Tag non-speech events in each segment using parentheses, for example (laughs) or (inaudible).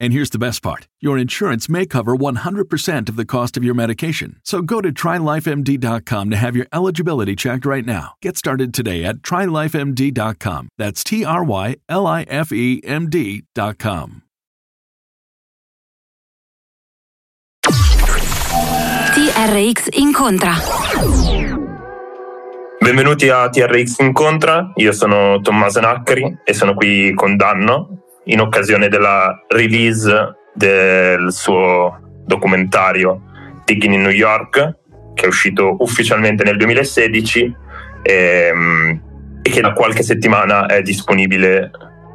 And here's the best part your insurance may cover 100% of the cost of your medication. So go to trylifemd.com to have your eligibility checked right now. Get started today at trylifemd.com. That's T R Y L I F E M D.com. TRX incontra. Benvenuti a TRX Incontra, io sono Tommaso Naccari e sono qui con Danno in occasione della release del suo documentario Digging in New York, che è uscito ufficialmente nel 2016 e, ehm, e che da qualche settimana è disponibile,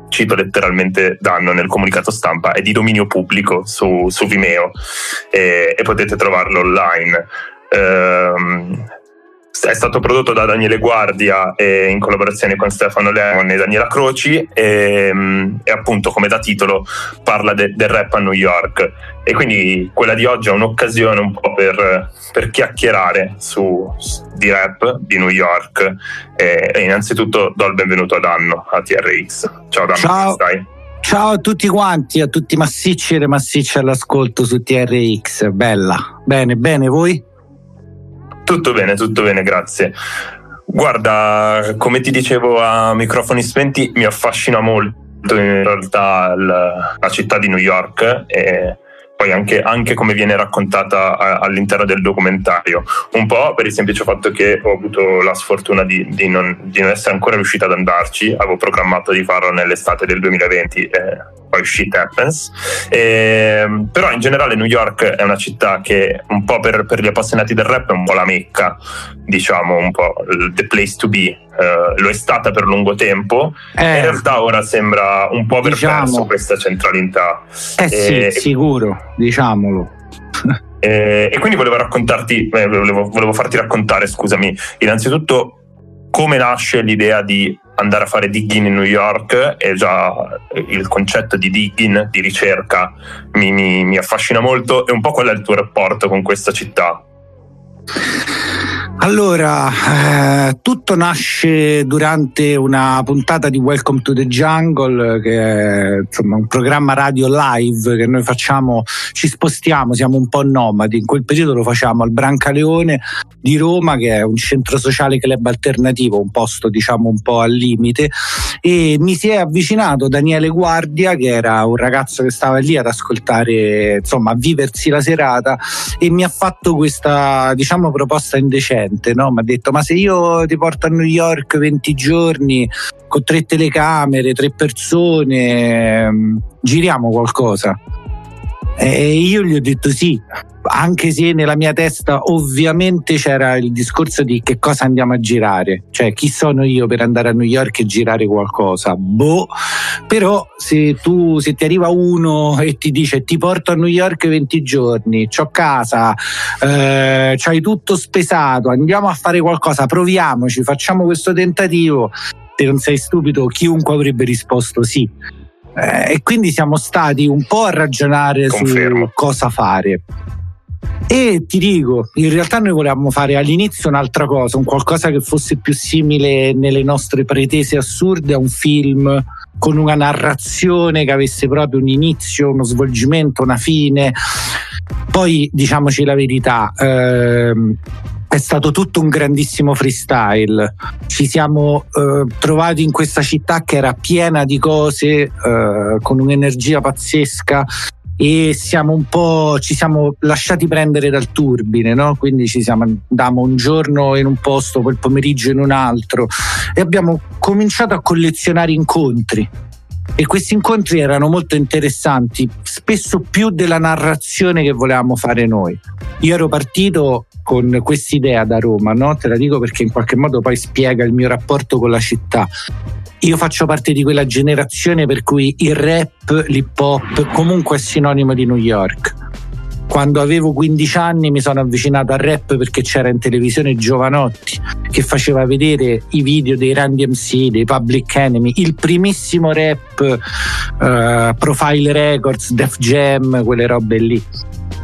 cito letteralmente Danno nel comunicato stampa, è di dominio pubblico su, su Vimeo e, e, potete trovarlo online. Um, è stato prodotto da Daniele Guardia in collaborazione con Stefano Leon e Daniela Croci e, mm, e appunto come da titolo parla de, del rap a New York e quindi quella di oggi è un'occasione un po' per, per chiacchierare su, di rap di New York e, e, innanzitutto do il benvenuto ad Anno a TRX ciao Danno ciao. stai? Ciao a tutti quanti, a tutti massicci e massicci all'ascolto su TRX, bella, bene, bene voi? Tutto bene, tutto bene, grazie. Guarda, come ti dicevo a microfoni spenti, mi affascina molto in realtà la, città di New York e poi anche, anche, come viene raccontata all'interno del documentario. Un po' per il semplice fatto che ho avuto la sfortuna di, di, non, di non, essere ancora riuscito ad andarci, avevo programmato di farlo nell'estate del 2020. Eh, poi shit happens. E, ehm, però in generale New York è una città che un po' per, per, gli appassionati del rap è un po' la mecca, diciamo, un po' the place to be. Uh, lo è stata per lungo tempo eh, in realtà ora sembra un po' aver diciamo, perso questa centralità. Eh e, sì, sicuro, diciamolo. (laughs) e, e, quindi volevo raccontarti, eh, volevo, volevo farti raccontare, scusami, innanzitutto come nasce l'idea di andare a fare digging in New York e già il concetto di digging, di ricerca, mi, mi, mi affascina molto e un po' qual è il tuo rapporto con questa città? Allora, eh, tutto nasce durante una puntata di Welcome to the Jungle, che è insomma, un programma radio live che noi facciamo, ci spostiamo, siamo un po' nomadi. In quel periodo lo facciamo al Brancaleone di Roma, che è un centro sociale club alternativo, un posto diciamo un po' al limite. E mi si è avvicinato Daniele Guardia, che era un ragazzo che stava lì ad ascoltare, insomma, a viversi la serata, e mi ha fatto questa, diciamo, proposta indecente gente, no? Mi ha detto: Ma se io ti porto a New York 20 giorni con tre telecamere, tre persone, mm, giriamo qualcosa? E io gli ho detto sì. Anche se nella mia testa ovviamente c'era il discorso di che cosa andiamo a girare, cioè chi sono io per andare a New York e girare qualcosa, boh, però se tu se ti arriva uno e ti dice ti porto a New York 20 giorni, c'ho casa, eh, c'hai tutto spesato, andiamo a fare qualcosa, proviamoci, facciamo questo tentativo, te non sei stupido, chiunque avrebbe risposto sì. Eh, e quindi siamo stati un po' a ragionare Confermo. su cosa fare. E ti dico, in realtà noi volevamo fare all'inizio un'altra cosa, un qualcosa che fosse più simile nelle nostre pretese assurde a un film con una narrazione che avesse proprio un inizio, uno svolgimento, una fine. Poi diciamoci la verità, ehm, è stato tutto un grandissimo freestyle. Ci siamo eh, trovati in questa città che era piena di cose, eh, con un'energia pazzesca e siamo un po' ci siamo lasciati prendere dal turbine, no? quindi ci siamo andamo un giorno in un posto, il pomeriggio in un altro e abbiamo cominciato a collezionare incontri. E questi incontri erano molto interessanti, spesso più della narrazione che volevamo fare noi. Io ero partito con quest'idea da Roma, no? te la dico perché in qualche modo poi spiega il mio rapporto con la città io faccio parte di quella generazione per cui il rap, l'hip hop comunque è sinonimo di New York. Quando avevo 15 anni mi sono avvicinato al rap perché c'era in televisione Giovanotti che faceva vedere i video dei Randy MC, dei Public Enemy, il primissimo rap, uh, Profile Records, Def Jam, quelle robe lì.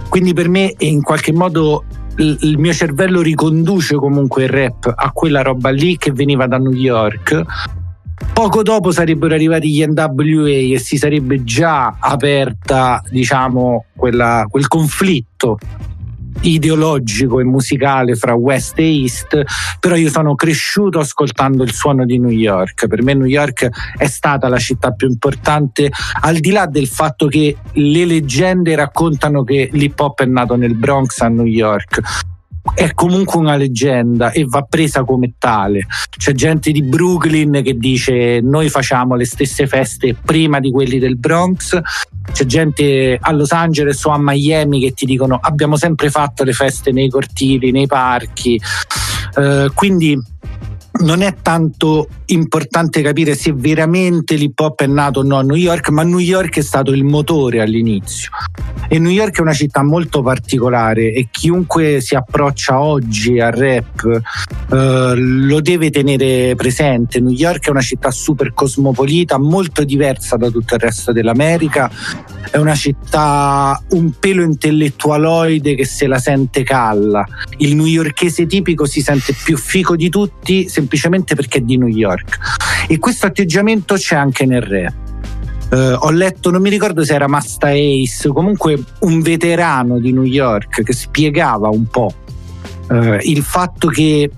Quindi per me in qualche modo il mio cervello riconduce comunque il rap a quella roba lì che veniva da New York Poco dopo sarebbero arrivati gli NWA e si sarebbe già aperta, diciamo, quella, quel conflitto ideologico e musicale fra West e East, però io sono cresciuto ascoltando il suono di New York. Per me New York è stata la città più importante, al di là del fatto che le leggende raccontano che l'hip hop è nato nel Bronx a New York è comunque una leggenda e va presa come tale. C'è gente di Brooklyn che dice noi facciamo le stesse feste prima di quelli del Bronx, c'è gente a Los Angeles o a Miami che ti dicono abbiamo sempre fatto le feste nei cortili, nei parchi. Uh, quindi non è tanto importante capire se veramente l'hip hop è nato o no a New York, ma New York è stato il motore all'inizio. E New York è una città molto particolare e chiunque si approccia oggi al rap eh, lo deve tenere presente. New York è una città super cosmopolita, molto diversa da tutto il resto dell'America. È una città un pelo intellettualoide che se la sente calla. Il newyorkese tipico si sente più fico di tutti semplicemente perché è di New York. E questo atteggiamento c'è anche nel rap. Uh, ho letto, non mi ricordo se era Masta Ace, comunque un veterano di New York che spiegava un po' uh, il fatto che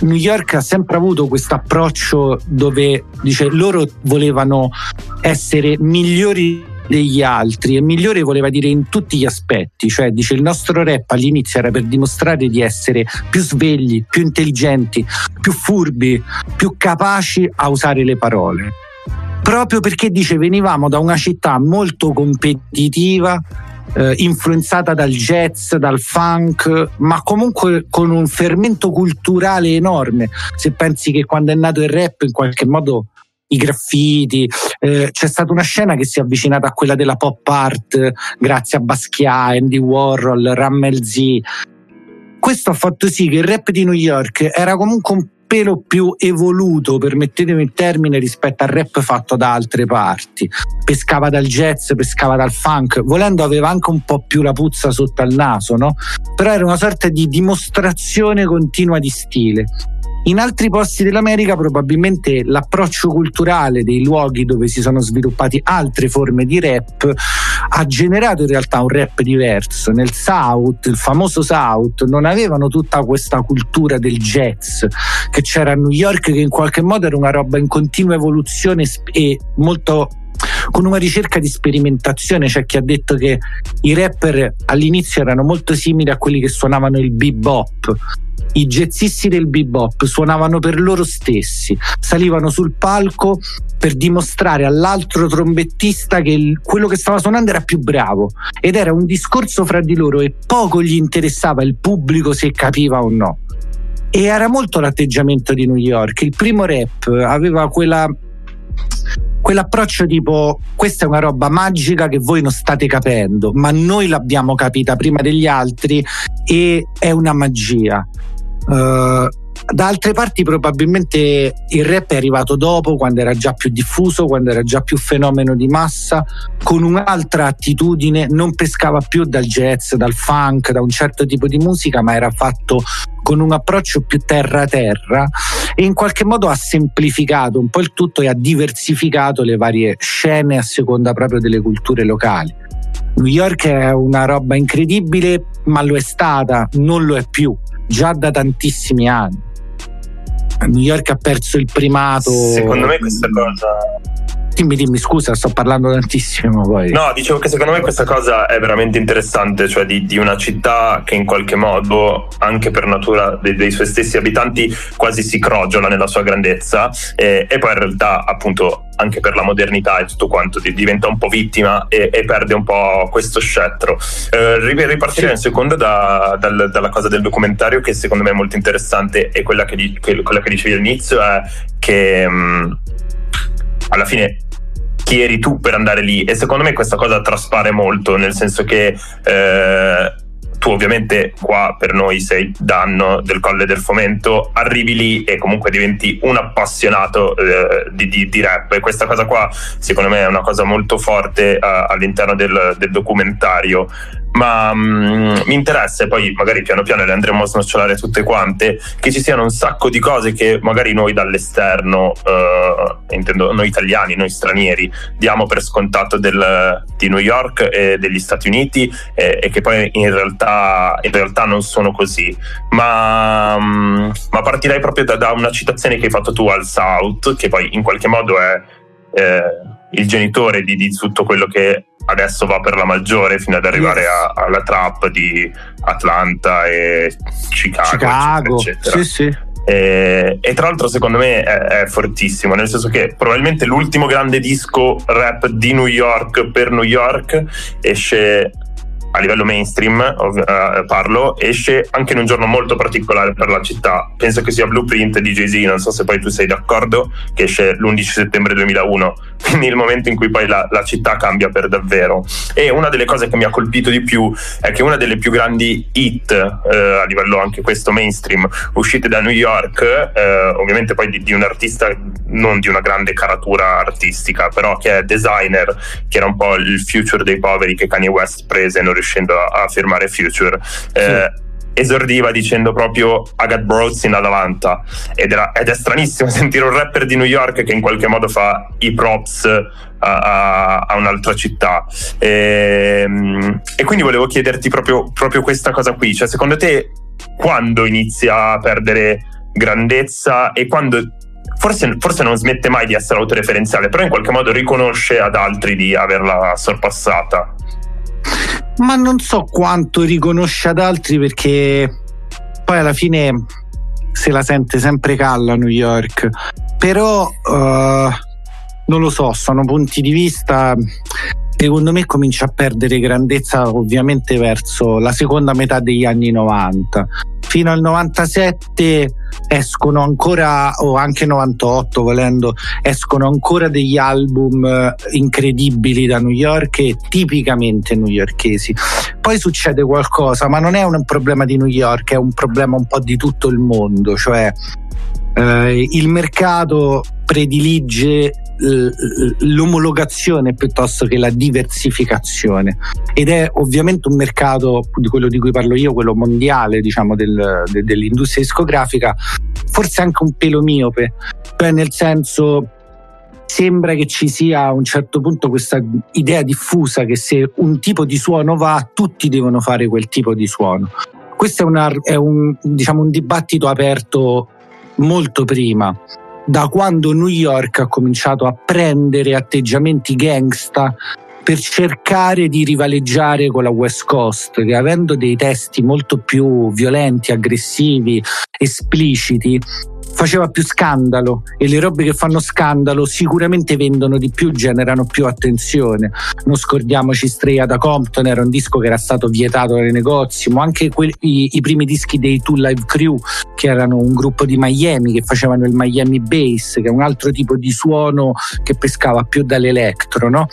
New York ha sempre avuto questo approccio dove dice loro volevano essere migliori degli altri e migliore voleva dire in tutti gli aspetti, cioè dice il nostro rap all'inizio era per dimostrare di essere più svegli, più intelligenti, più furbi, più capaci a usare le parole. Proprio perché dice venivamo da una città molto competitiva, eh, influenzata dal jazz, dal funk, ma comunque con un fermento culturale enorme. Se pensi che quando è nato il rap in qualche modo i graffiti. Eh, c'è stata una scena che si è avvicinata a quella della pop art grazie a Basquiat, Andy Warhol, Rammel Z. Questo ha fatto sì che il rap di New York era comunque un pelo più evoluto, permettetemi il termine, rispetto al rap fatto da altre parti. Pescava dal jazz, pescava dal funk, volendo aveva anche un po' più la puzza sotto al naso, no? Però era una sorta di dimostrazione continua di stile. In altri posti dell'America probabilmente l'approccio culturale dei luoghi dove si sono sviluppati altre forme di rap ha generato in realtà un rap diverso. Nel South, il famoso South, non avevano tutta questa cultura del jazz che c'era a New York che in qualche modo era una roba in continua evoluzione e molto con una ricerca di sperimentazione. C'è chi ha detto che i rapper all'inizio erano molto simili a quelli che suonavano il bebop i jazzisti del bebop suonavano per loro stessi, salivano sul palco per dimostrare all'altro trombettista che quello che stava suonando era più bravo ed era un discorso fra di loro e poco gli interessava il pubblico se capiva o no. E era molto l'atteggiamento di New York. Il primo rap aveva quella quell'approccio tipo questa è una roba magica che voi non state capendo, ma noi l'abbiamo capita prima degli altri e è una magia. Uh, da altre parti probabilmente il rap è arrivato dopo, quando era già più diffuso, quando era già più fenomeno di massa, con un'altra attitudine, non pescava più dal jazz, dal funk, da un certo tipo di musica, ma era fatto con un approccio più terra-terra e in qualche modo ha semplificato un po' il tutto e ha diversificato le varie scene a seconda proprio delle culture locali. New York è una roba incredibile, ma lo è stata, non lo è più, già da tantissimi anni. New York ha perso il primato. Secondo me questa cosa Dimmi, dimmi, scusa, sto parlando tantissimo poi. No, dicevo che secondo me questa cosa è veramente interessante, cioè di, di una città che in qualche modo, anche per natura dei, dei suoi stessi abitanti, quasi si crogiola nella sua grandezza e, e poi in realtà appunto anche per la modernità e tutto quanto diventa un po' vittima e, e perde un po' questo scettro. Eh, ripartirei un secondo da, dal, dalla cosa del documentario che secondo me è molto interessante e quella che, quella che dicevi all'inizio è che mh, alla fine chi eri tu per andare lì. E secondo me questa cosa traspare molto nel senso che eh, tu ovviamente qua per noi sei danno del Colle del Fomento, arrivi lì e comunque diventi un appassionato eh, di, di, di, rap. E questa cosa qua secondo me è una cosa molto forte eh, all'interno del, del documentario ma um, mi interessa e poi magari piano piano le andremo a snocciolare tutte quante che ci siano un sacco di cose che magari noi dall'esterno uh, intendo noi italiani, noi stranieri diamo per scontato del, di New York e degli Stati Uniti e, e che poi in realtà, in realtà, non sono così. Ma, um, ma partirei proprio da, da, una citazione che hai fatto tu al South che poi in qualche modo è eh, il genitore di, di tutto quello che adesso va per la maggiore fino ad arrivare yes. a, alla trap di Atlanta e Chicago, Chicago. eccetera, eccetera. Sì, sì. E, e, tra l'altro secondo me è, è, fortissimo, nel senso che probabilmente l'ultimo grande disco rap di New York per New York esce a livello mainstream uh, parlo, esce anche in un giorno molto particolare per la città. Penso che sia Blueprint di Jay-Z, non so se poi tu sei d'accordo, che esce l'11 settembre 2001, (laughs) quindi il momento in cui poi la, la, città cambia per davvero. E una delle cose che mi ha colpito di più è che una delle più grandi hit, uh, a livello anche questo mainstream, uscite da New York, uh, ovviamente poi di, di un artista non di una grande caratura artistica, però che è designer, che era un po' il future dei poveri che Kanye West prese non riuscendo a, a firmare Future. Eh, sì. esordiva dicendo proprio I got Broads in Atalanta ed, era, ed, è stranissimo (laughs) sentire un rapper di New York che in qualche modo fa i props a, a, a un'altra città. E, ehm, e, quindi volevo chiederti proprio, proprio questa cosa qui. Cioè secondo te quando inizia a perdere grandezza e quando Forse, forse, non smette mai di essere autoreferenziale, però in qualche modo riconosce ad altri di averla sorpassata ma non so quanto riconosce ad altri perché poi alla fine se la sente sempre calla New York. Però uh, non lo so, sono punti di vista. Secondo me comincia a perdere grandezza ovviamente verso la seconda metà degli anni 90 fino al 97 escono ancora, o anche 98 volendo, escono ancora degli album eh, incredibili da New York e tipicamente newyorkesi. Poi succede qualcosa, ma non è un problema di New York, è un problema un po' di tutto il mondo, cioè eh, il mercato predilige l'omologazione piuttosto che la diversificazione. Ed è ovviamente un mercato di quello di cui parlo io, quello mondiale diciamo del, de, dell'industria discografica, forse anche un pelo miope, cioè nel senso sembra che ci sia a un certo punto questa idea diffusa che se un tipo di suono va tutti devono fare quel tipo di suono. Questo è, una, è un, diciamo, un dibattito aperto molto prima da quando New York ha cominciato a prendere atteggiamenti gangsta per cercare di rivaleggiare con la West Coast, che avendo dei testi molto più violenti, aggressivi, espliciti, faceva più scandalo e le robe che fanno scandalo sicuramente vendono di più, generano più attenzione. Non scordiamoci Stray da Compton, era un disco che era stato vietato nei negozi, ma anche que- i, i, primi dischi dei Two Live Crew, che erano un gruppo di Miami che facevano il Miami Bass, che è un altro tipo di suono che pescava più dall'electro, no?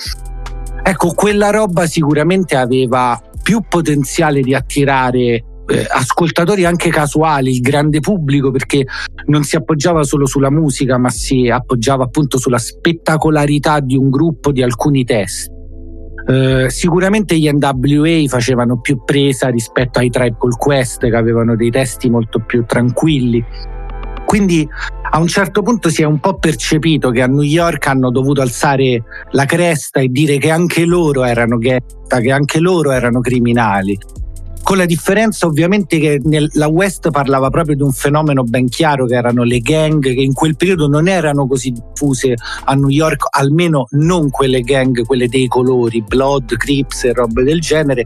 Ecco, quella roba sicuramente aveva più potenziale di attirare eh, ascoltatori anche casuali, il grande pubblico, perché non si appoggiava solo sulla musica, ma si appoggiava appunto sulla spettacolarità di un gruppo, di alcuni testi. Uh, sicuramente gli NWA facevano più presa rispetto ai Call Quest che avevano dei testi molto più tranquilli. Quindi a un certo punto si è un po' percepito che a New York hanno dovuto alzare la cresta e dire che anche loro erano ghetta, che anche loro erano criminali con la differenza ovviamente che la West parlava proprio di un fenomeno ben chiaro che erano le gang che in quel periodo non erano così diffuse a New York, almeno non quelle gang, quelle dei colori, Blood, Crips e robe del genere,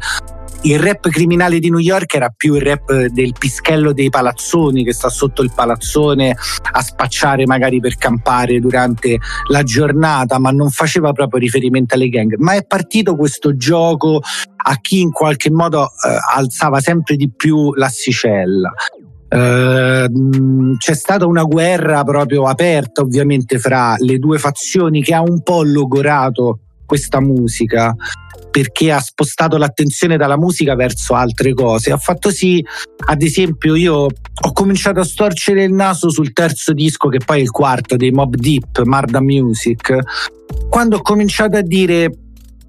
il rap criminale di New York era più il rap del pischello dei palazzoni che sta sotto il palazzone a spacciare magari per campare durante la giornata, ma non faceva proprio riferimento alle gang. Ma è partito questo gioco a chi in qualche modo eh, alzava sempre di più l'assicella. Uh, c'è stata una guerra proprio aperta ovviamente fra le due fazioni che ha un po' logorato questa musica perché ha spostato l'attenzione dalla musica verso altre cose. Ha fatto sì, ad esempio, io ho cominciato a storcere il naso sul terzo disco, che poi è il quarto dei Mob Deep, Marda Music, quando ho cominciato a dire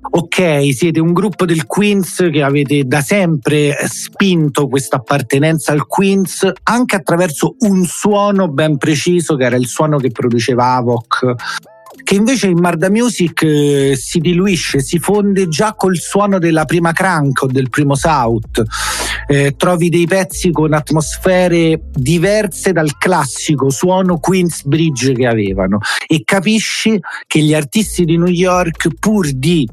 ok, siete un gruppo del Queens che avete da sempre spinto questa appartenenza al Queens anche attraverso un suono ben preciso che era il suono che produceva Avoc che invece in Marda Music eh, si diluisce, si fonde già col suono della prima crank o del primo South. Eh, trovi dei pezzi con atmosfere diverse dal classico suono Queensbridge che avevano e capisci che gli artisti di New York pur di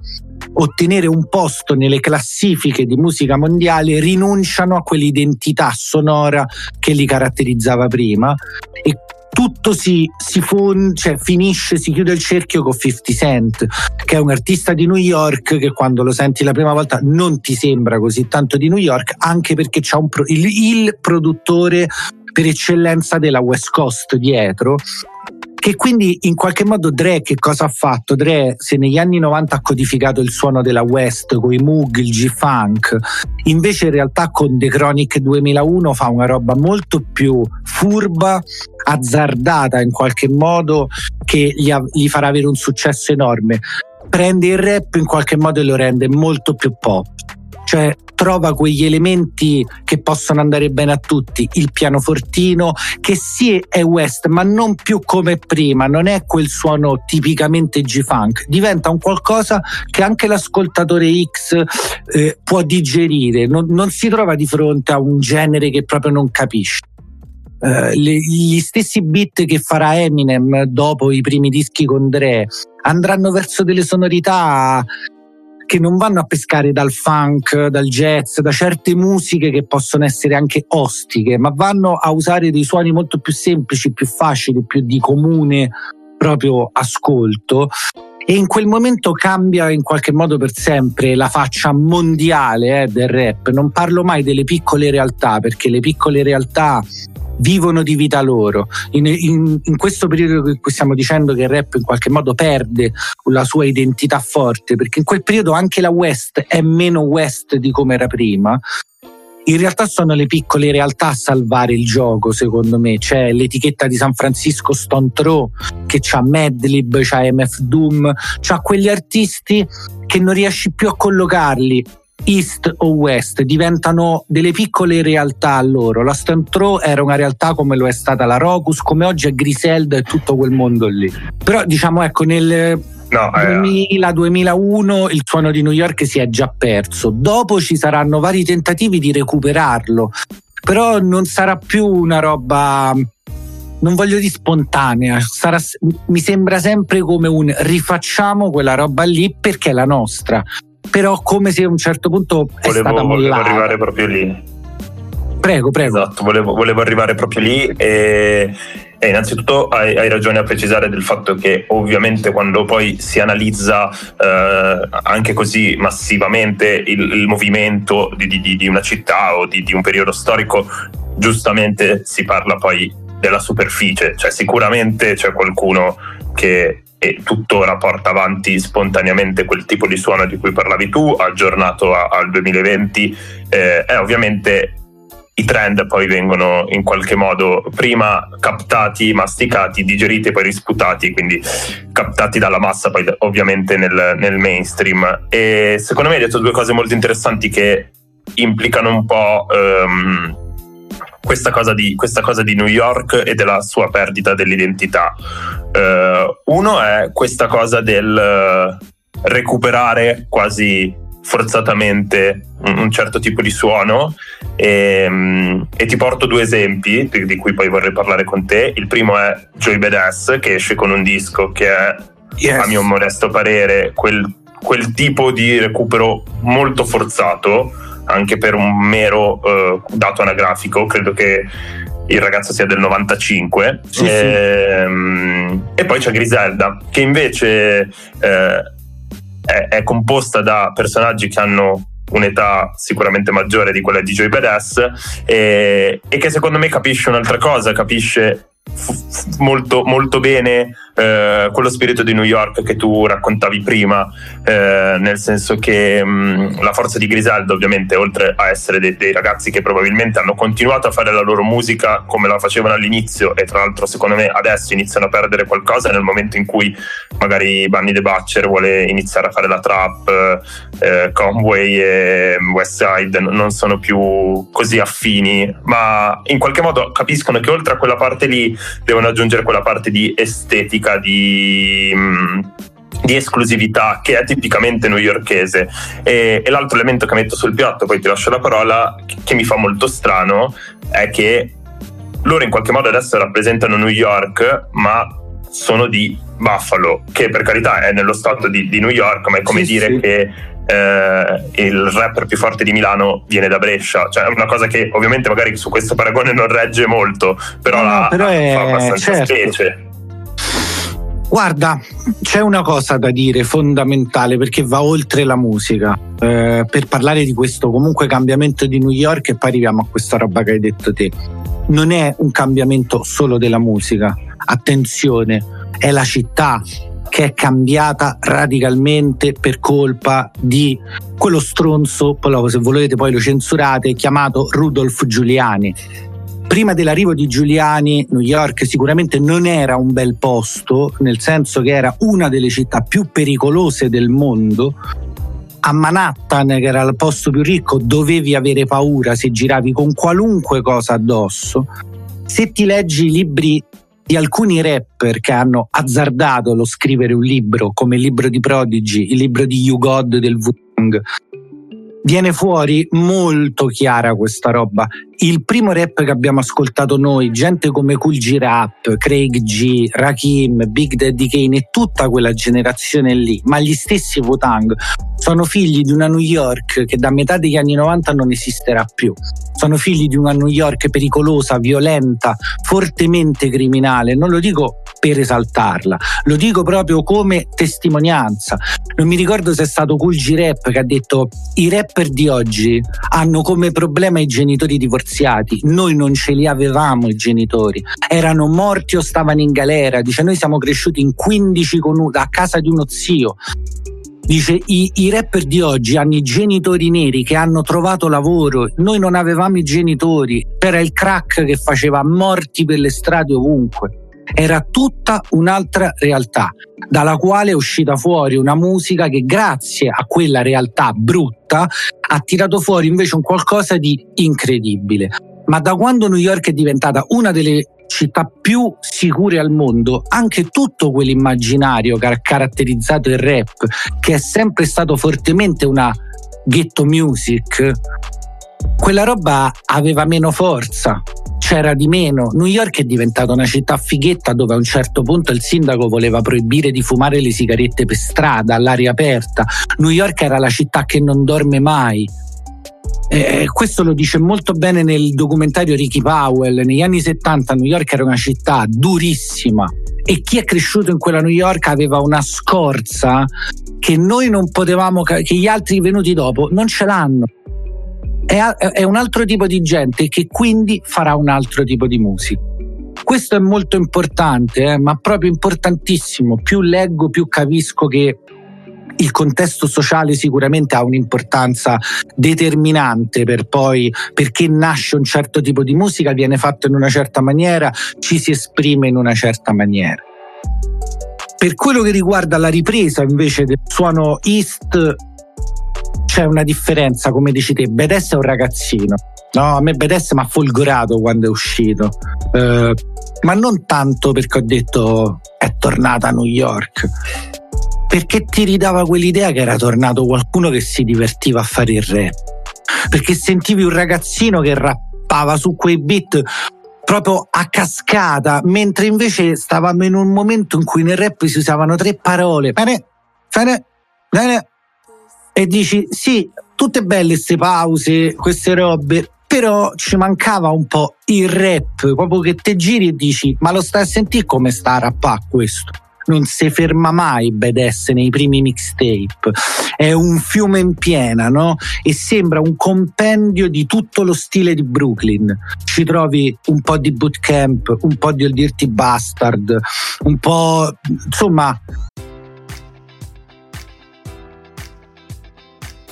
ottenere un posto nelle classifiche di musica mondiale rinunciano a quell'identità sonora che li caratterizzava prima e tutto si, si fon- cioè finisce, si chiude il cerchio con 50 Cent, che è un artista di New York che quando lo senti la prima volta non ti sembra così tanto di New York, anche perché c'è pro- il, il produttore per eccellenza della West Coast dietro che quindi in qualche modo Dre che cosa ha fatto? Dre se negli anni 90 ha codificato il suono della West con i Moog, il G-Funk, invece in realtà con The Chronic 2001 fa una roba molto più furba, azzardata in qualche modo che gli, ha, gli farà avere un successo enorme. Prende il rap in qualche modo e lo rende molto più pop cioè trova quegli elementi che possono andare bene a tutti, il pianofortino che sì è West ma non più come prima, non è quel suono tipicamente G-Funk, diventa un qualcosa che anche l'ascoltatore X eh, può digerire, non, non si trova di fronte a un genere che proprio non capisce. Uh, gli stessi beat che farà Eminem dopo i primi dischi con Dre andranno verso delle sonorità che non vanno a pescare dal funk, dal jazz, da certe musiche che possono essere anche ostiche, ma vanno a usare dei suoni molto più semplici, più facili, più di comune proprio ascolto e in quel momento cambia in qualche modo per sempre la faccia mondiale eh, del rap. Non parlo mai delle piccole realtà perché le piccole realtà vivono di vita loro. In, in, in, questo periodo in cui stiamo dicendo che il rap in qualche modo perde la sua identità forte, perché in quel periodo anche la West è meno West di come era prima. In realtà sono le piccole realtà a salvare il gioco, secondo me. C'è l'etichetta di San Francisco Stone Throw che c'ha Madlib, c'ha MF Doom, c'ha quegli artisti che non riesci più a collocarli East o West, diventano delle piccole realtà loro. La Stamp Throw era una realtà come lo è stata la Rocus, come oggi è Griselda e tutto quel mondo lì. Però diciamo ecco nel No, eh. 2000-2001 il suono di New York si è già perso. Dopo ci saranno vari tentativi di recuperarlo, però non sarà più una roba non voglio dire spontanea, sarà, mi sembra sempre come un rifacciamo quella roba lì perché è la nostra, però come se a un certo punto è volevo, stata volevo arrivare proprio lì. Prego, prego. Esatto, volevo, volevo arrivare proprio lì e, e innanzitutto hai, hai, ragione a precisare del fatto che ovviamente quando poi si analizza eh, anche così massivamente il, il movimento di, di, di, una città o di, di un periodo storico, giustamente si parla poi della superficie, cioè sicuramente c'è qualcuno che e tuttora porta avanti spontaneamente quel tipo di suono di cui parlavi tu, aggiornato a, al 2020, eh, è ovviamente i trend poi vengono in qualche modo prima captati, masticati, digeriti e poi risputati, quindi captati dalla massa poi ovviamente nel, nel mainstream. E secondo me hai detto due cose molto interessanti che implicano un po' um, questa, cosa di, questa, cosa di, New York e della sua perdita dell'identità. Uh, uno è questa cosa del recuperare quasi forzatamente un, un certo tipo di suono e, um, e, ti porto due esempi di, di, cui poi vorrei parlare con te. Il primo è Joy Badass che esce con un disco che è yes. a mio modesto parere quel, quel, tipo di recupero molto forzato anche per un mero uh, dato anagrafico. Credo che il ragazzo sia del 95 sì, e, sì. Ehm, e, poi c'è Griselda che invece eh, è, è composta da personaggi che hanno un'età sicuramente maggiore di quella di Joy Badass e, e, che secondo me capisce un'altra cosa, capisce f- molto, molto bene eh, quello spirito di New York che tu raccontavi prima, eh, nel senso che mh, mm, la forza di Griselda ovviamente oltre a essere dei, dei, ragazzi che probabilmente hanno continuato a fare la loro musica come la facevano all'inizio e tra l'altro secondo me adesso iniziano a perdere qualcosa nel momento in cui magari Bunny the Butcher vuole iniziare a fare la trap, eh, Conway e West Side non sono più così affini, ma in qualche modo capiscono che oltre a quella parte lì devono aggiungere quella parte di estetica dinamica di mm, di esclusività che è tipicamente newyorkese e, e, l'altro elemento che metto sul piatto poi ti lascio la parola che mi fa molto strano è che loro in qualche modo adesso rappresentano New York ma sono di Buffalo che per carità è nello stato di, di New York ma è come sì, dire sì. che eh, il rapper più forte di Milano viene da Brescia cioè è una cosa che ovviamente magari su questo paragone non regge molto però, no, la, però è, fa abbastanza certo. specie Guarda, c'è una cosa da dire fondamentale perché va oltre la musica. Eh, per parlare di questo comunque cambiamento di New York e poi arriviamo a questa roba che hai detto te. Non è un cambiamento solo della musica. Attenzione, è la città che è cambiata radicalmente per colpa di quello stronzo, se volete poi lo censurate, chiamato Rudolf Giuliani prima dell'arrivo di Giuliani, New York sicuramente non era un bel posto, nel senso che era una delle città più pericolose del mondo. A Manhattan, che era il posto più ricco, dovevi avere paura se giravi con qualunque cosa addosso. Se ti leggi i libri di alcuni rapper che hanno azzardato lo scrivere un libro, come il libro di Prodigy, il libro di You God del Wu-Tang, viene fuori molto chiara questa roba. Il primo rap che abbiamo ascoltato noi, gente come Cool G Rap, Craig G, Rakim, Big Daddy Kane e tutta quella generazione lì, ma gli stessi Wu-Tang sono figli di una New York che da metà degli anni 90 non esisterà più. Sono figli di una New York pericolosa, violenta, fortemente criminale. Non lo dico per esaltarla, lo dico proprio come testimonianza. Non mi ricordo se è stato Cool G Rap che ha detto i rapper di oggi hanno come problema i genitori divorziati, noi non ce li avevamo i genitori, erano morti o stavano in galera, dice noi siamo cresciuti in 15 con, a casa di uno zio. Dice i, i rapper di oggi hanno i genitori neri che hanno trovato lavoro, noi non avevamo i genitori, c'era il crack che faceva morti per le strade ovunque era tutta un'altra realtà, dalla quale è uscita fuori una musica che grazie a quella realtà brutta ha tirato fuori invece un qualcosa di incredibile. Ma da quando New York è diventata una delle città più sicure al mondo, anche tutto quell'immaginario che ha caratterizzato il rap, che è sempre stato fortemente una ghetto music, quella roba aveva meno forza, c'era di meno. New York è diventata una città fighetta dove a un certo punto il sindaco voleva proibire di fumare le sigarette per strada, all'aria aperta. New York era la città che non dorme mai. Eh, questo lo dice molto bene nel documentario Ricky Powell. Negli anni 70 New York era una città durissima e chi è cresciuto in quella New York aveva una scorza che noi non potevamo, che gli altri venuti dopo non ce l'hanno è, è un altro tipo di gente che quindi farà un altro tipo di musica. Questo è molto importante, eh, ma proprio importantissimo. Più leggo, più capisco che il contesto sociale sicuramente ha un'importanza determinante per poi perché nasce un certo tipo di musica, viene fatto in una certa maniera, ci si esprime in una certa maniera. Per quello che riguarda la ripresa invece del suono East c'è una differenza, come dici te, Bedes è un ragazzino. No, a me Bedes mi ha folgorato quando è uscito, eh, ma non tanto perché ho detto è tornata a New York, perché ti ridava quell'idea che era tornato qualcuno che si divertiva a fare il rap, perché sentivi un ragazzino che rappava su quei beat proprio a cascata, mentre invece stavamo in un momento in cui nel rap si usavano tre parole. Bene, bene, bene, e dici sì, tutte belle queste pause, queste robe, però ci mancava un po' il rap, proprio che te giri e dici ma lo stai a sentire come sta a rappare questo? Non si ferma mai Badass nei primi mixtape, è un fiume in piena, no? E sembra un compendio di tutto lo stile di Brooklyn. Ci trovi un po' di bootcamp, un po' di Dirty Bastard, un po' insomma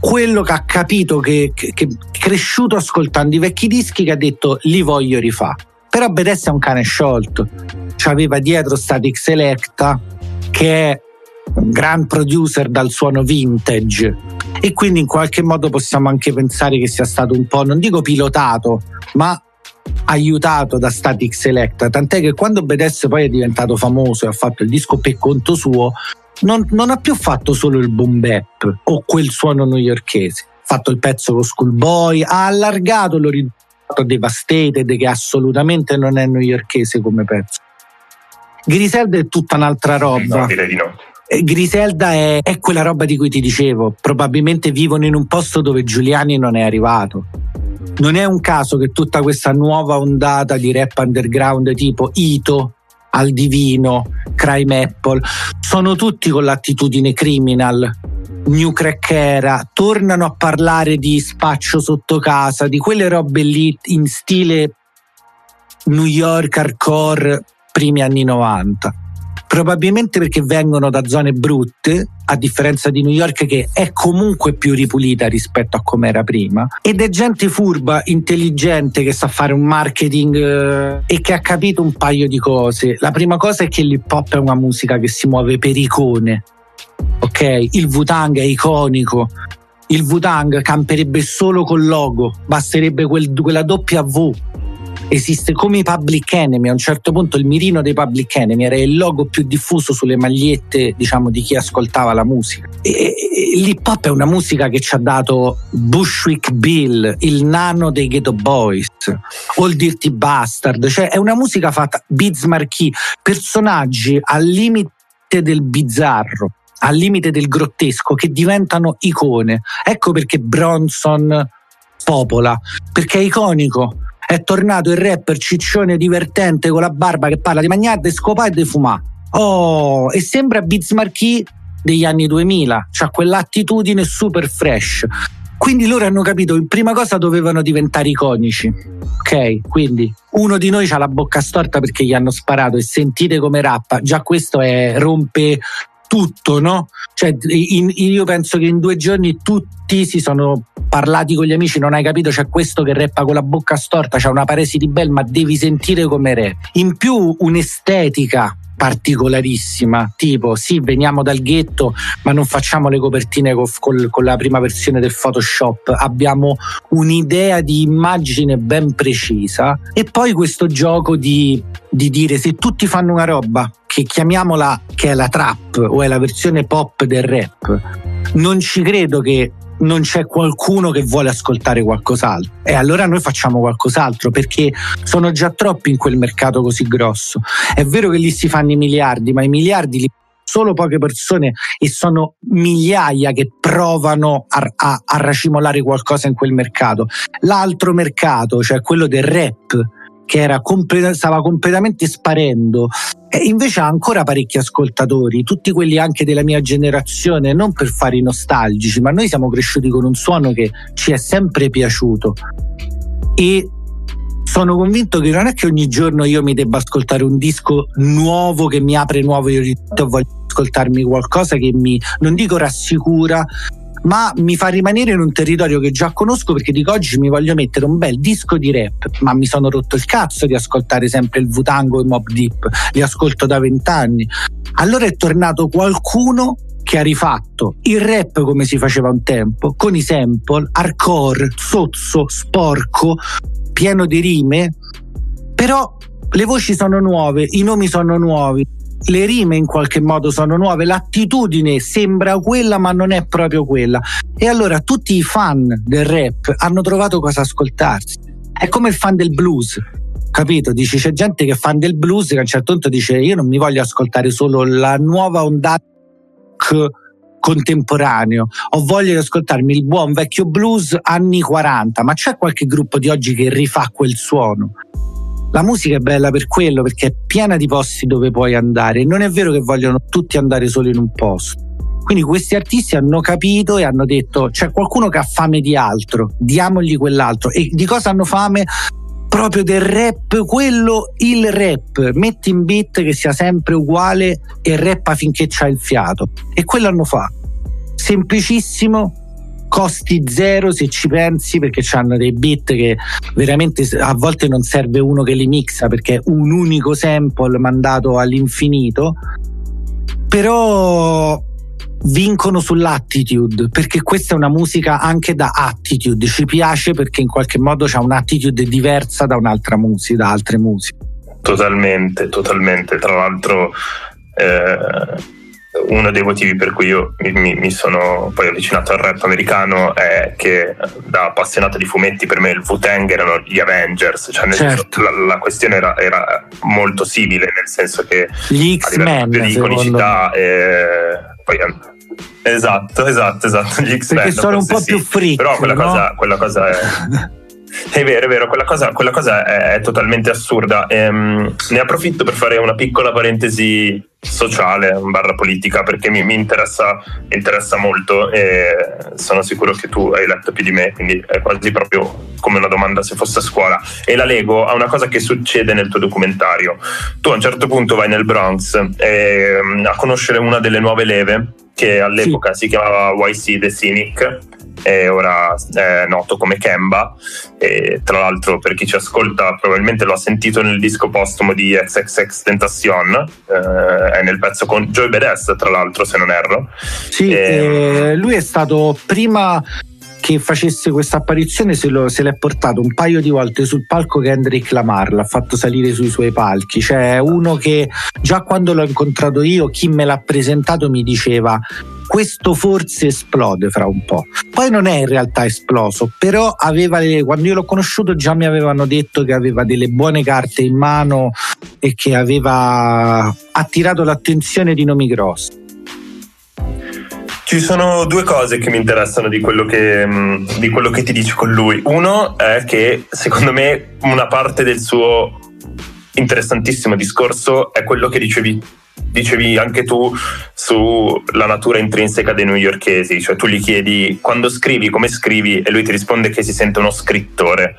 quello che ha capito che, che, che è cresciuto ascoltando i vecchi dischi che ha detto li voglio rifare. Però Bedessa è un cane sciolto. C'aveva dietro Static Selecta che è un gran producer dal suono vintage e quindi in qualche modo possiamo anche pensare che sia stato un po', non dico pilotato, ma aiutato da Static Selecta, tant'è che quando Bedes poi è diventato famoso e ha fatto il disco per conto suo, non, non ha più fatto solo il boom bap o quel suono newyorkese, ha fatto il pezzo con Schoolboy, ha allargato l'orizzonte Devastated che assolutamente non è newyorkese come pezzo. Griselda è tutta un'altra roba. No, direi di no. Griselda è, è, quella roba di cui ti dicevo, probabilmente vivono in un posto dove Giuliani non è arrivato. Non è un caso che tutta questa nuova ondata di rap underground tipo Ito, Al Divino, Crime Apple, sono tutti con l'attitudine criminal, New Crackera, tornano a parlare di spaccio sotto casa, di quelle robe lì in stile New York hardcore primi anni 90 probabilmente perché vengono da zone brutte, a differenza di New York che è comunque più ripulita rispetto a come era prima, ed è gente furba, intelligente che sa fare un marketing eh, e che ha capito un paio di cose. La prima cosa è che l'hip hop è una musica che si muove per icone. Ok, il Wu-Tang è iconico, il Wu-Tang camperebbe solo col logo, basterebbe quel, quella W esiste come i Public Enemy. A un certo punto il mirino dei Public Enemy era il logo più diffuso sulle magliette, diciamo, di chi ascoltava la musica. E, e, l'hip hop è una musica che ci ha dato Bushwick Bill, il nano dei Ghetto Boys, Old Dirty Bastard, cioè è una musica fatta Biz Marquis, personaggi al limite del bizzarro al limite del grottesco che diventano icone. Ecco perché Bronson popola, perché è iconico è tornato il rapper ciccione divertente con la barba che parla di magnate, scopà e di fumà. Oh, e sembra Biz Marquis degli anni 2000, c'ha quell'attitudine super fresh. Quindi loro hanno capito in prima cosa dovevano diventare iconici. Ok, quindi uno di noi ha la bocca storta perché gli hanno sparato e sentite come rappa. Già questo è rompe tutto, no? Cioè, in, io penso che in due giorni tutti si sono parlati con gli amici, non hai capito, c'è questo che rappa con la bocca storta, c'è una paresi di bel, ma devi sentire come rap. In più un'estetica particolarissima, tipo sì, veniamo dal ghetto, ma non facciamo le copertine con, con, con, la prima versione del Photoshop, abbiamo un'idea di immagine ben precisa e poi questo gioco di, di dire se tutti fanno una roba che chiamiamola che è la trap o è la versione pop del rap, non ci credo che non c'è qualcuno che vuole ascoltare qualcos'altro. E allora noi facciamo qualcos'altro perché sono già troppi in quel mercato così grosso. È vero che lì si fanno i miliardi, ma i miliardi li solo poche persone e sono migliaia che provano a, a, a racimolare qualcosa in quel mercato. L'altro mercato, cioè quello del rap, che complet- stava completamente sparendo. E invece ha ancora parecchi ascoltatori, tutti quelli anche della mia generazione, non per fare i nostalgici, ma noi siamo cresciuti con un suono che ci è sempre piaciuto. E sono convinto che non è che ogni giorno io mi debba ascoltare un disco nuovo che mi apre nuovi orizzonti voglio ascoltarmi qualcosa che mi, non dico rassicura, ma mi fa rimanere in un territorio che già conosco perché dico oggi mi voglio mettere un bel disco di rap, ma mi sono rotto il cazzo di ascoltare sempre il Vutango e Mob Deep, li ascolto da vent'anni. Allora è tornato qualcuno che ha rifatto il rap come si faceva un tempo, con i sample, hardcore, sozzo, sporco, pieno di rime, però le voci sono nuove, i nomi sono nuovi, le rime in qualche modo sono nuove, l'attitudine sembra quella ma non è proprio quella. E allora tutti i fan del rap hanno trovato cosa ascoltarsi. È come il fan del blues, capito? Dici c'è gente che è fan del blues che a un certo punto dice io non mi voglio ascoltare solo la nuova ondata contemporaneo, ho voglia di ascoltarmi il buon vecchio blues anni 40, ma c'è qualche gruppo di oggi che rifà quel suono? La musica è bella per quello, perché è piena di posti dove puoi andare. Non è vero che vogliono tutti andare solo in un posto. Quindi questi artisti hanno capito e hanno detto c'è qualcuno che ha fame di altro, diamogli quell'altro. E di cosa hanno fame? Proprio del rap, quello il rap. Metti in beat che sia sempre uguale e rappa finché c'hai il fiato. E quello hanno fatto. Semplicissimo, costi zero se ci pensi perché hanno dei beat che veramente a volte non serve uno che li mixa perché è un unico sample mandato all'infinito. Però vincono sull'attitude perché questa è una musica anche da attitude. Ci piace perché in qualche modo c'ha un'attitude diversa da un'altra musica da altre musiche. Totalmente totalmente. Tra l'altro eh uno dei motivi per cui io mi, mi, sono poi avvicinato al rap americano è che da appassionato di fumetti per me il Wu-Tang erano gli Avengers, cioè certo. la, la, questione era, era, molto simile, nel senso che gli X-Men di iconicità e poi Esatto, esatto, esatto. Gli X-Men. Perché sono un po' sì, più freak. Però quella, no? cosa, quella cosa è. (laughs) È vero, è vero, quella cosa, quella cosa è, è, totalmente assurda. Ehm, ne approfitto per fare una piccola parentesi sociale, barra politica, perché mi, mi interessa, interessa, molto e sono sicuro che tu hai letto più di me, quindi è quasi proprio come una domanda se fosse a scuola. E la leggo a una cosa che succede nel tuo documentario. Tu a un certo punto vai nel Bronx ehm, a conoscere una delle nuove leve che all'epoca sì. si chiamava YC The Cynic e ora è noto come Kemba. E tra l'altro per chi ci ascolta probabilmente lo ha sentito nel disco postumo di XXX Tentacion. Eh, è nel pezzo con Joy Bedes tra l'altro se non erro. Sì, e... eh, lui è stato prima che facesse questa apparizione se, lo, se l'è portato un paio di volte sul palco che Kendrick Lamar l'ha fatto salire sui suoi palchi. Cioè uno che già quando l'ho incontrato io chi me l'ha presentato mi diceva questo forse esplode fra un po'. Poi non è in realtà esploso, però aveva, quando io l'ho conosciuto già mi avevano detto che aveva delle buone carte in mano e che aveva attirato l'attenzione di nomi grossi. Ci sono due cose che mi interessano di quello che, mm, di quello che ti dice con lui. Uno è che secondo me una parte del suo interessantissimo discorso è quello che dicevi dicevi anche tu sulla natura intrinseca dei newyorkesi, cioè tu gli chiedi quando scrivi, come scrivi e lui ti risponde che si sente uno scrittore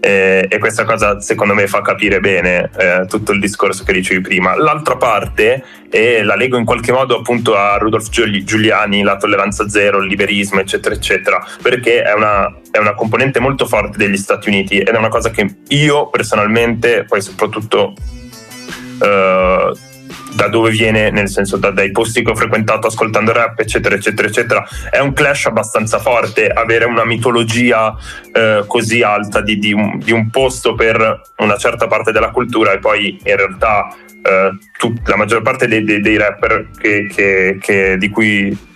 eh, e questa cosa secondo me fa capire bene eh, tutto il discorso che dicevi prima. L'altra parte, e la leggo in qualche modo appunto a Rudolf Giuliani, la tolleranza zero, il liberismo eccetera eccetera, perché è una, è una componente molto forte degli Stati Uniti ed è una cosa che io personalmente, poi soprattutto... Uh, da dove viene, nel senso da, dai posti che ho frequentato ascoltando rap, eccetera, eccetera, eccetera. È un clash abbastanza forte avere una mitologia eh, così alta di, di, un, di, un, posto per una certa parte della cultura e poi in realtà eh, tut, la maggior parte dei, dei, dei rapper che, che, che, di cui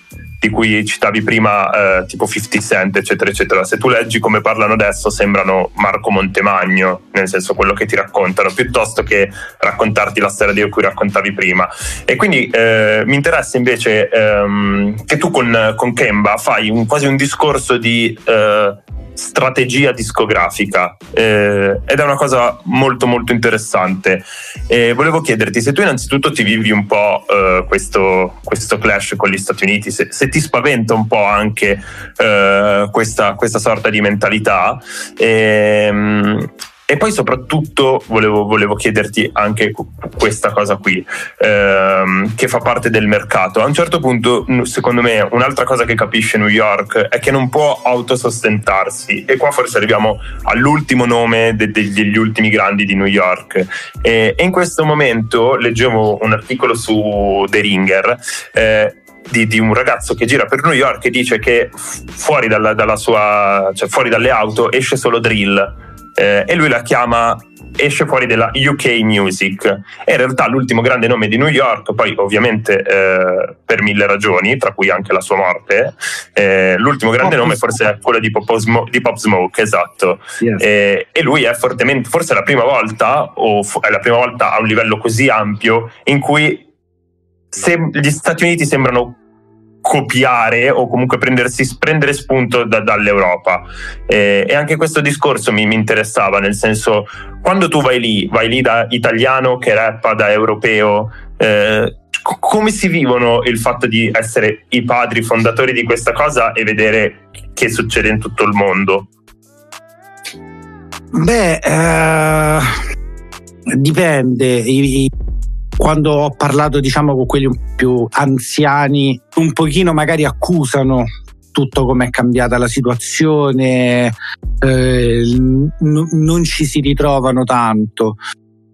di cui citavi prima, eh, tipo 50 Cent, eccetera, eccetera. Se tu leggi come parlano adesso, sembrano Marco Montemagno, nel senso quello che ti raccontano, piuttosto che raccontarti la storia di cui raccontavi prima. E quindi eh, mi interessa invece ehm, che tu con, con Kemba fai un, quasi un discorso di eh, strategia discografica eh, ed è una cosa molto molto interessante. E volevo chiederti se tu innanzitutto ti vivi un po' eh, questo, questo, clash con gli Stati Uniti se, se ti spaventa un po' anche eh, questa, questa, sorta di mentalità e, ehm, e poi soprattutto volevo, volevo, chiederti anche questa cosa qui, ehm, che fa parte del mercato. A un certo punto, secondo me, un'altra cosa che capisce New York è che non può autosostentarsi. E qua forse arriviamo all'ultimo nome de- de- degli ultimi grandi di New York. E, e, in questo momento leggevo un articolo su The Ringer. Eh, di, di, un ragazzo che gira per New York e dice che fuori, dalla, dalla sua, cioè fuori dalle auto esce solo drill eh, e lui la chiama esce fuori della UK Music. È in realtà l'ultimo grande nome di New York, poi ovviamente eh, per mille ragioni, tra cui anche la sua morte. Eh, l'ultimo grande Pop nome forse è quello di Pop, Smoke, di Pop Smoke esatto. Yes. Eh, e lui è fortemente, forse è la prima volta, o è la prima volta a un livello così ampio, in cui se gli Stati Uniti sembrano copiare o comunque prendersi, prendere spunto da, dall'Europa. Eh, e anche questo discorso mi, mi, interessava, nel senso, quando tu vai lì, vai lì da italiano che rappa, da europeo, eh, come si vivono il fatto di essere i padri fondatori di questa cosa e vedere che succede in tutto il mondo? Beh, eh, dipende. I, i quando ho parlato diciamo con quelli più anziani un pochino magari accusano tutto come è cambiata la situazione eh, n- non ci si ritrovano tanto.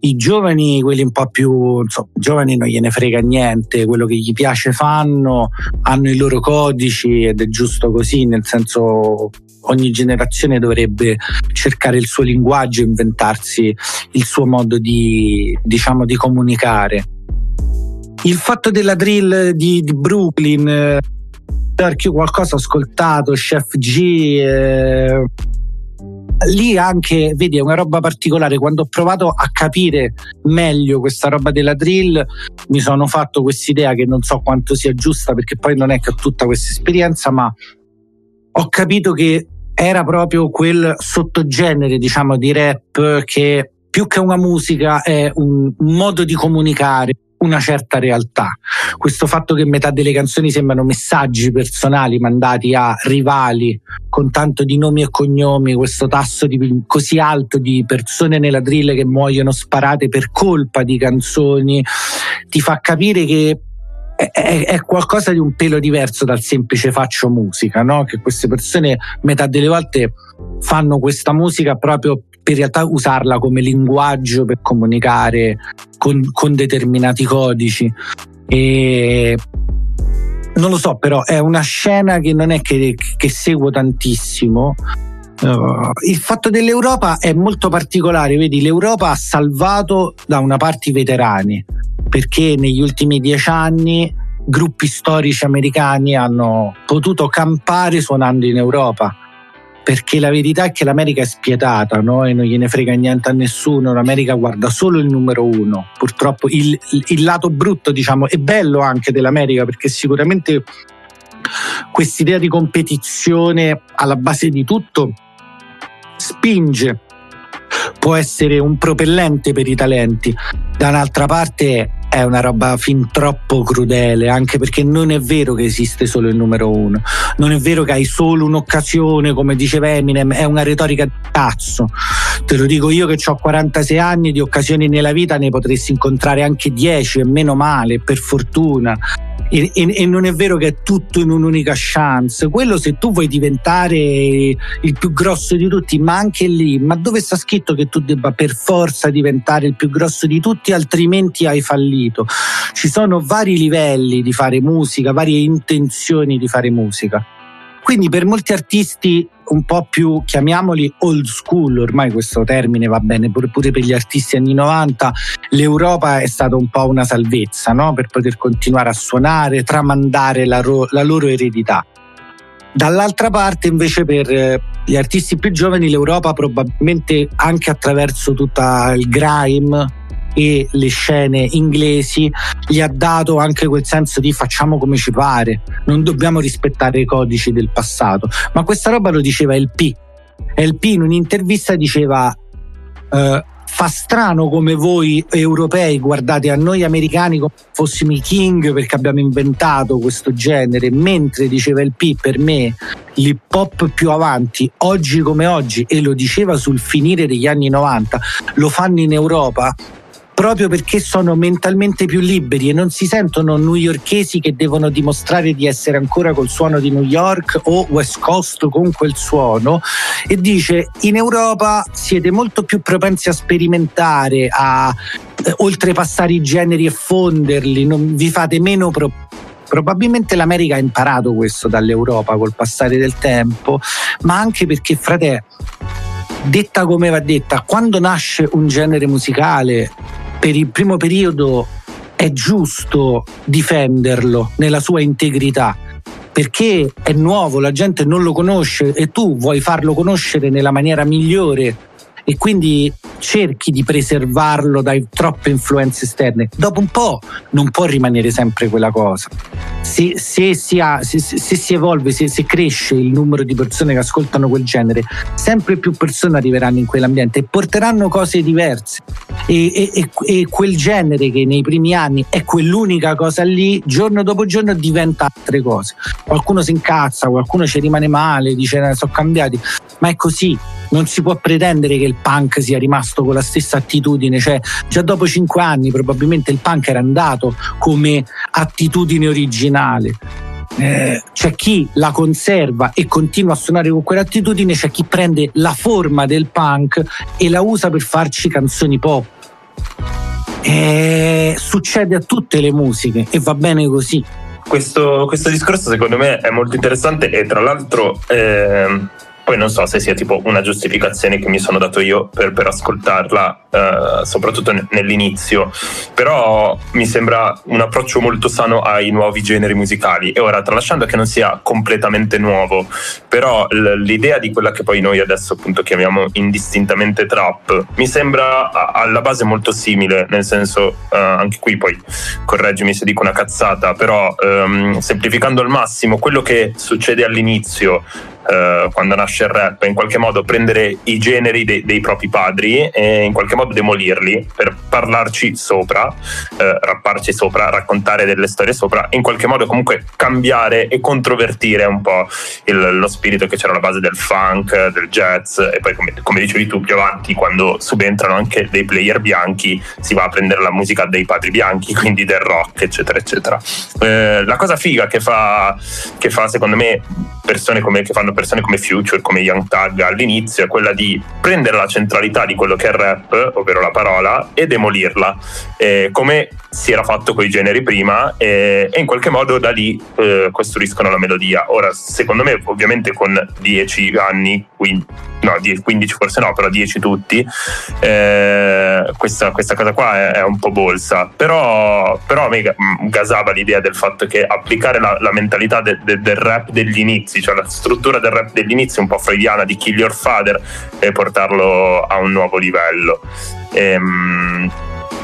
I giovani, quelli un po' più insomma, giovani non gliene frega niente, quello che gli piace fanno, hanno i loro codici ed è giusto così, nel senso ogni generazione dovrebbe cercare il suo linguaggio, inventarsi il suo modo di, diciamo, di comunicare. Il fatto della drill di, di Brooklyn, eh, io qualcosa ho ascoltato, Chef G, eh, lì anche, vedi, è una roba particolare. Quando ho provato a capire meglio questa roba della drill, mi sono fatto quest'idea che non so quanto sia giusta, perché poi non è che ho tutta questa esperienza, ma ho capito che era proprio quel sottogenere, diciamo, di rap che più che una musica è un modo di comunicare una certa realtà. Questo fatto che metà delle canzoni sembrano messaggi personali mandati a rivali con tanto di nomi e cognomi, questo tasso di, così alto di persone nella drill che muoiono sparate per colpa di canzoni, ti fa capire che è, è, qualcosa di un pelo diverso dal semplice faccio musica, no? Che queste persone metà delle volte fanno questa musica proprio per in realtà usarla come linguaggio per comunicare con, con determinati codici. E non lo so, però è una scena che non è che, che seguo tantissimo. Uh, il fatto dell'Europa è molto particolare, vedi, l'Europa ha salvato da una parte i veterani, perché negli ultimi dieci anni gruppi storici americani hanno potuto campare suonando in Europa perché la verità è che l'America è spietata no? e non gliene frega niente a nessuno, l'America guarda solo il numero uno. Purtroppo il, il, lato brutto, diciamo, è bello anche dell'America perché sicuramente quest'idea di competizione alla base di tutto spinge, può essere un propellente per i talenti, da un'altra parte è una roba fin troppo crudele, anche perché non è vero che esiste solo il numero uno, non è vero che hai solo un'occasione, come diceva Eminem, è una retorica di cazzo. Te lo dico io che ho 46 anni, di occasioni nella vita ne potresti incontrare anche 10 e meno male, per fortuna. E, e, e, non è vero che è tutto in un'unica chance. Quello se tu vuoi diventare il più grosso di tutti, ma anche lì, ma dove sta scritto che tu debba per forza diventare il più grosso di tutti, altrimenti hai fallito. Ci sono vari livelli di fare musica, varie intenzioni di fare musica. Quindi per molti artisti un po' più, chiamiamoli old school, ormai questo termine va bene pure, pure per gli artisti anni 90, l'Europa è stata un po' una salvezza no? per poter continuare a suonare, tramandare la, ro- la loro eredità. Dall'altra parte invece per eh, gli artisti più giovani l'Europa probabilmente anche attraverso tutta il grime e le scene inglesi gli ha dato anche quel senso di facciamo come ci pare, non dobbiamo rispettare i codici del passato. Ma questa roba lo diceva LP. LP in un'intervista diceva uh, fa strano come voi europei guardate a noi americani come fossimo i king perché abbiamo inventato questo genere, mentre diceva il P per me l'hip hop più avanti, oggi come oggi, e lo diceva sul finire degli anni 90, lo fanno in Europa proprio perché sono mentalmente più liberi e non si sentono newyorkesi che devono dimostrare di essere ancora col suono di New York o West Coast con quel suono e dice in Europa siete molto più propensi a sperimentare, a eh, oltrepassare i generi e fonderli, non, vi fate meno pro- Probabilmente l'America ha imparato questo dall'Europa col passare del tempo, ma anche perché, frate, detta come va detta, quando nasce un genere musicale per il primo periodo è giusto difenderlo nella sua integrità perché è nuovo, la gente non lo conosce e tu vuoi farlo conoscere nella maniera migliore e quindi cerchi di preservarlo da troppe influenze esterne. Dopo un po' non può rimanere sempre quella cosa. Se, se, si, ha, se, se si, evolve, se, cresce il numero di persone che ascoltano quel genere, sempre più persone arriveranno in quell'ambiente e porteranno cose diverse. E, e, e quel genere che nei primi anni è quell'unica cosa lì, giorno dopo giorno diventa altre cose. Qualcuno si incazza, qualcuno ci rimane male, dice sono cambiati, ma è così non si può pretendere che il punk sia rimasto con la stessa attitudine, cioè già dopo cinque anni probabilmente il punk era andato come attitudine originale. Eh, c'è chi la conserva e continua a suonare con quell'attitudine, c'è chi prende la forma del punk e la usa per farci canzoni pop. Eh, succede a tutte le musiche e va bene così. Questo, questo discorso secondo me è molto interessante e tra l'altro eh, poi non so se sia tipo una giustificazione che mi sono dato io per, per ascoltarla, eh, soprattutto nell'inizio, però mi sembra un approccio molto sano ai nuovi generi musicali. E ora, tralasciando che non sia completamente nuovo, però l- l'idea di quella che poi noi adesso appunto chiamiamo indistintamente trap, mi sembra a- alla base molto simile, nel senso, eh, anche qui poi correggimi se dico una cazzata, però ehm, semplificando al massimo quello che succede all'inizio eh, quando nasce il rap, in qualche modo prendere i generi dei, dei propri padri e in qualche modo demolirli per parlarci sopra, eh, rapparci sopra, raccontare delle storie sopra, in qualche modo comunque cambiare e controvertire un po' il, lo spirito che c'era alla base del funk, del jazz e poi come, come dicevi tu più avanti quando subentrano anche dei player bianchi si va a prendere la musica dei padri bianchi, (laughs) quindi del rock eccetera eccetera. Eh, la cosa figa che fa, che fa secondo me persone come, che fanno persone come Future, come Young Tag all'inizio è quella di prendere la centralità di quello che è il rap, ovvero la parola, e demolirla, eh, come si era fatto con i generi prima eh, e in qualche modo da lì eh, costruiscono la melodia. Ora, secondo me, ovviamente con 10 anni, 15, no, 15 forse no, però 10 tutti, eh, questa, questa, cosa qua è, è, un po' bolsa, però, però a me gasava l'idea del fatto che applicare la, la mentalità de, de, del rap degli inizi, cioè la struttura del rap degli inizi un po' freudiana di Kill Your Father e portarlo a un nuovo livello. Ehm,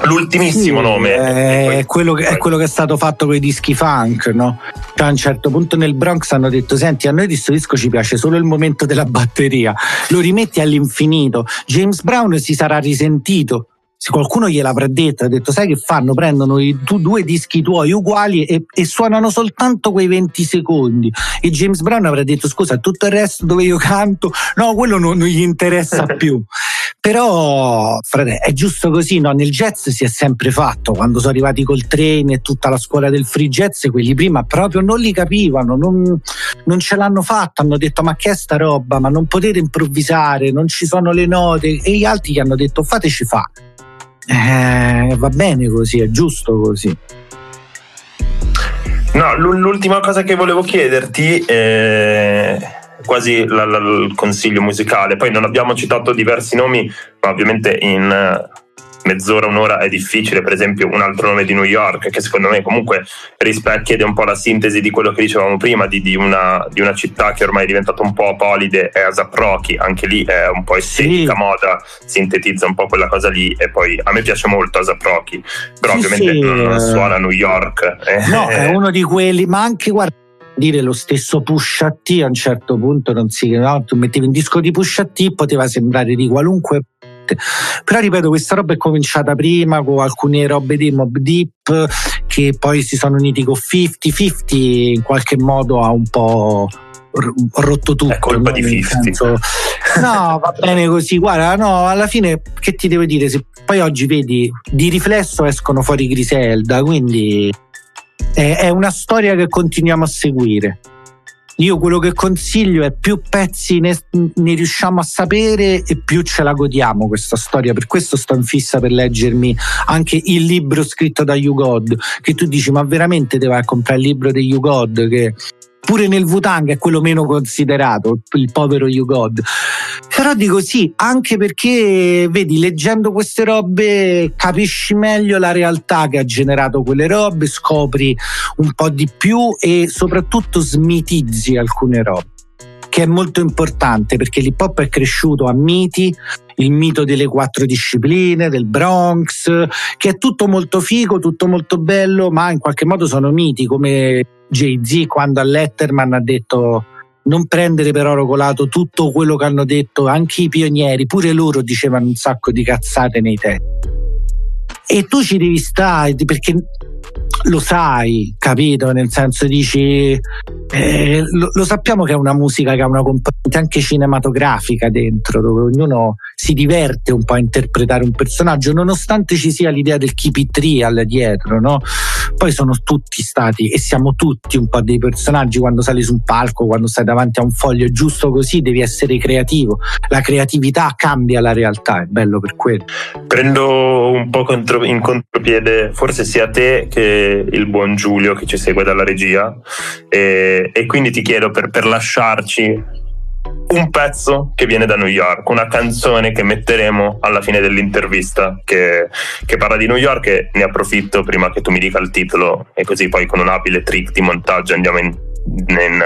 l'ultimissimo sì, nome. È, è, quello che, è, quello che, è stato fatto con i dischi funk, no? Cioè, a un certo punto nel Bronx hanno detto: Senti, a noi di questo disco ci piace solo il momento della batteria, lo rimetti all'infinito. James Brown si sarà risentito se qualcuno gliel'avrà detto, ha detto sai che fanno? Prendono i tu, due dischi tuoi uguali e, e, suonano soltanto quei 20 secondi. E James Brown avrà detto scusa tutto il resto dove io canto? No quello non, non gli interessa (laughs) più. Però frate, è giusto così no? nel jazz si è sempre fatto. Quando sono arrivati col treno e tutta la scuola del free jazz quelli prima proprio non li capivano non, non ce l'hanno fatto. Hanno detto ma che è sta roba? Ma non potete improvvisare non ci sono le note. E gli altri gli hanno detto fateci fa eh, va bene così, è giusto così. No, l'ultima cosa che volevo chiederti è quasi il consiglio musicale. Poi non abbiamo citato diversi nomi, ma ovviamente in mezz'ora, un'ora è difficile, per esempio un altro nome di New York che secondo me comunque rispecchia ed è un po' la sintesi di quello che dicevamo prima di, di, una, di una, città che ormai è diventata un po' apolide, è Asap Rocky, anche lì è un po' estetica, sì. moda, sintetizza un po' quella cosa lì e poi a me piace molto Asap Rocky, però sì, ovviamente sì. Non, non suona New York. No, è (laughs) uno di quelli, ma anche guarda dire lo stesso Pusha T a un certo punto non si no? tu mettevi un disco di Pusha T poteva sembrare di qualunque parte. Però ripeto, questa roba è cominciata prima con alcune robe di Mob Deep che poi si sono uniti con 50-50 in qualche modo ha un po' rotto tutto. È colpa no? di 50. Senso, no, va bene così. Guarda, no, alla fine che ti devo dire? Se poi oggi vedi di riflesso escono fuori Griselda, quindi è, è una storia che continuiamo a seguire. Io quello che consiglio è più pezzi ne, ne, riusciamo a sapere e più ce la godiamo questa storia. Per questo sto in fissa per leggermi anche il libro scritto da You God, che tu dici ma veramente te vai a comprare il libro di You God che pure nel Wutang è quello meno considerato, il povero You God. Però dico sì, anche perché vedi, leggendo queste robe capisci meglio la realtà che ha generato quelle robe, scopri un po' di più e soprattutto smitizzi alcune robe che è molto importante perché l'hip hop è cresciuto a miti, il mito delle quattro discipline, del Bronx, che è tutto molto figo, tutto molto bello, ma in qualche modo sono miti come Jay-Z quando a Letterman ha detto non prendere per oro colato tutto quello che hanno detto anche i pionieri, pure loro dicevano un sacco di cazzate nei tempi. E tu ci devi stare perché lo sai, capito? Nel senso dici, eh, lo, lo, sappiamo che è una musica che ha una componente anche cinematografica dentro, dove ognuno si diverte un po' a interpretare un personaggio, nonostante ci sia l'idea del keep it real dietro, no? Poi sono tutti stati e siamo tutti un po' dei personaggi quando sali su un palco, quando stai davanti a un foglio, giusto così, devi essere creativo. La creatività cambia la realtà, è bello per quello. Prendo un po' contro, in contropiede, forse sia te che il buon Giulio che ci segue dalla regia e, e quindi ti chiedo per, per lasciarci un pezzo che viene da New York, una canzone che metteremo alla fine dell'intervista che, che, parla di New York e ne approfitto prima che tu mi dica il titolo e così poi con un abile trick di montaggio andiamo in, in,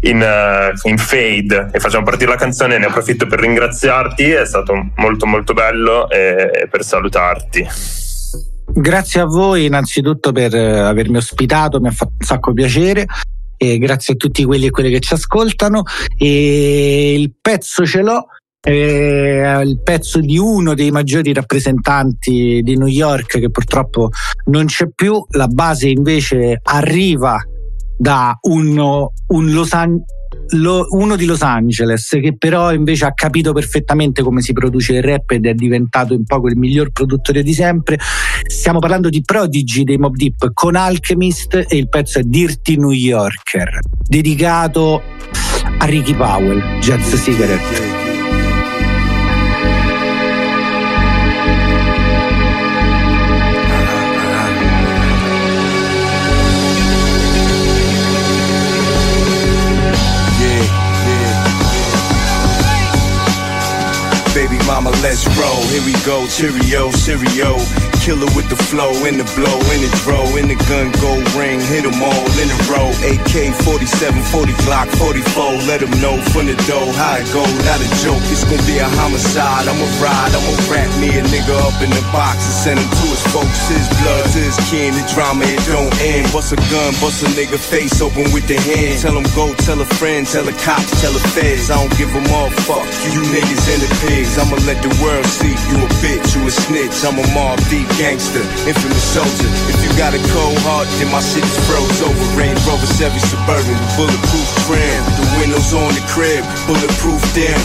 in, uh, in fade e facciamo partire la canzone ne approfitto per ringraziarti, è stato molto molto bello e, e per salutarti. Grazie a voi innanzitutto per avermi ospitato, mi ha fatto un sacco piacere e grazie a tutti quelli e quelle che ci ascoltano. E il pezzo ce l'ho. È il pezzo di uno dei maggiori rappresentanti di New York che purtroppo non c'è più, la base invece arriva da uno, un Los Angeles lo, uno di Los Angeles che però invece ha capito perfettamente come si produce il rap ed è diventato un po' il miglior produttore di sempre. Stiamo parlando di Prodigy dei Mob Deep con Alchemist e il pezzo è Dirty New Yorker, dedicato a Ricky Powell, Jazz Cigarette. Mama, let's roll. Here we go, Cheerio, Cheerio. Killer with the flow, in the blow, in the dro, in the gun, go ring, hit them all in a row. AK 47, 40 Glock, 44. Let them know from the dough how it go, not a joke. It's gonna be a homicide. I'ma ride, I'ma wrap me a nigga up in the box and send him to his folks. His blood his kin, the drama it don't end. Bust a gun, bust a nigga face open with the hand. Tell him go, tell a friend, tell the cops, tell the feds. I don't give a motherfuck. You niggas and the pigs. I'ma let the world see you a bitch, you a snitch. I'm a mob deep gangster, infamous soldier. If you got a cold heart, then my shit is froze over. Range Rover Chevy Suburban, bulletproof trim. The windows on the crib, bulletproof damn.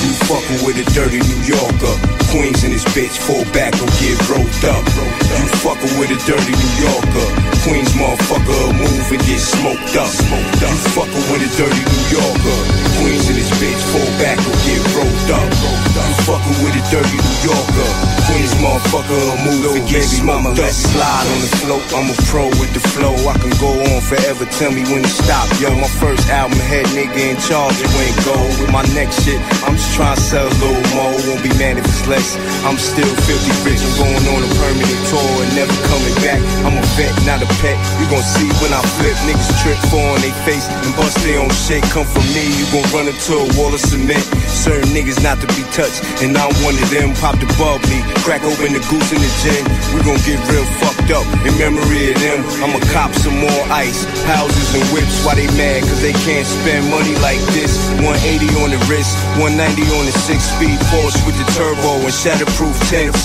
You fucking with a dirty New Yorker. Queens in this bitch, fall back or get rolled up. You fucking with a dirty New Yorker. Queens motherfucker, move and get smoked up. You fucking with a dirty New Yorker. Queens in this bitch, fall back or get rolled up. You fucking with a dirty New Yorker. Queens motherfucker, move and get smoked mama, let's slide on the float. I'm a pro with the flow. I can go on forever. Tell me when to stop. Yo, my first album, had nigga in charge. You ain't go with my next shit. I'm just trying to sell a little more. Won't be mad if it's less. I'm still filthy rich. I'm going on a permanent tour and never coming back. I'm a vet, not a pet. You gon' see when I flip. Niggas trip, fall on they face and bust their own shit. Come from me, you gon' run into a wall of cement. Certain niggas not to be touched, and I'm one of them. Pop the bubbly, crack open the goose in the gin. We gon' get real fucked up in memory of them. I'ma cop some more ice, houses and whips. Why they mad? Cause they can't spend money like this. 180 on the wrist, 190 on the six speed Porsche with the turbo and shatterproof tents.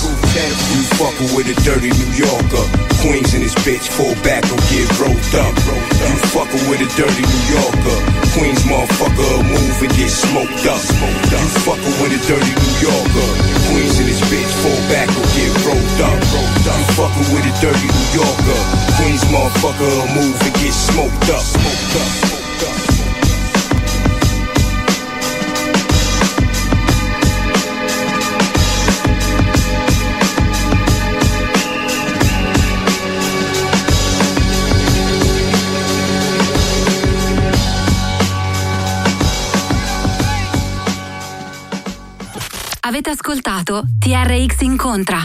You fuckin' with a dirty New Yorker. Queens in this bitch, fall back or get rolled up. You fuckin' with a dirty New Yorker. Queens motherfucker, move and get smoked up. You fuckin' with a dirty New Yorker. Queens in this bitch, fall back or get rolled up. You fuckin' with a dirty New Yorker. Queens motherfucker, move and get. Smoked up. Smoked up. Avete ascoltato TRX Incontra.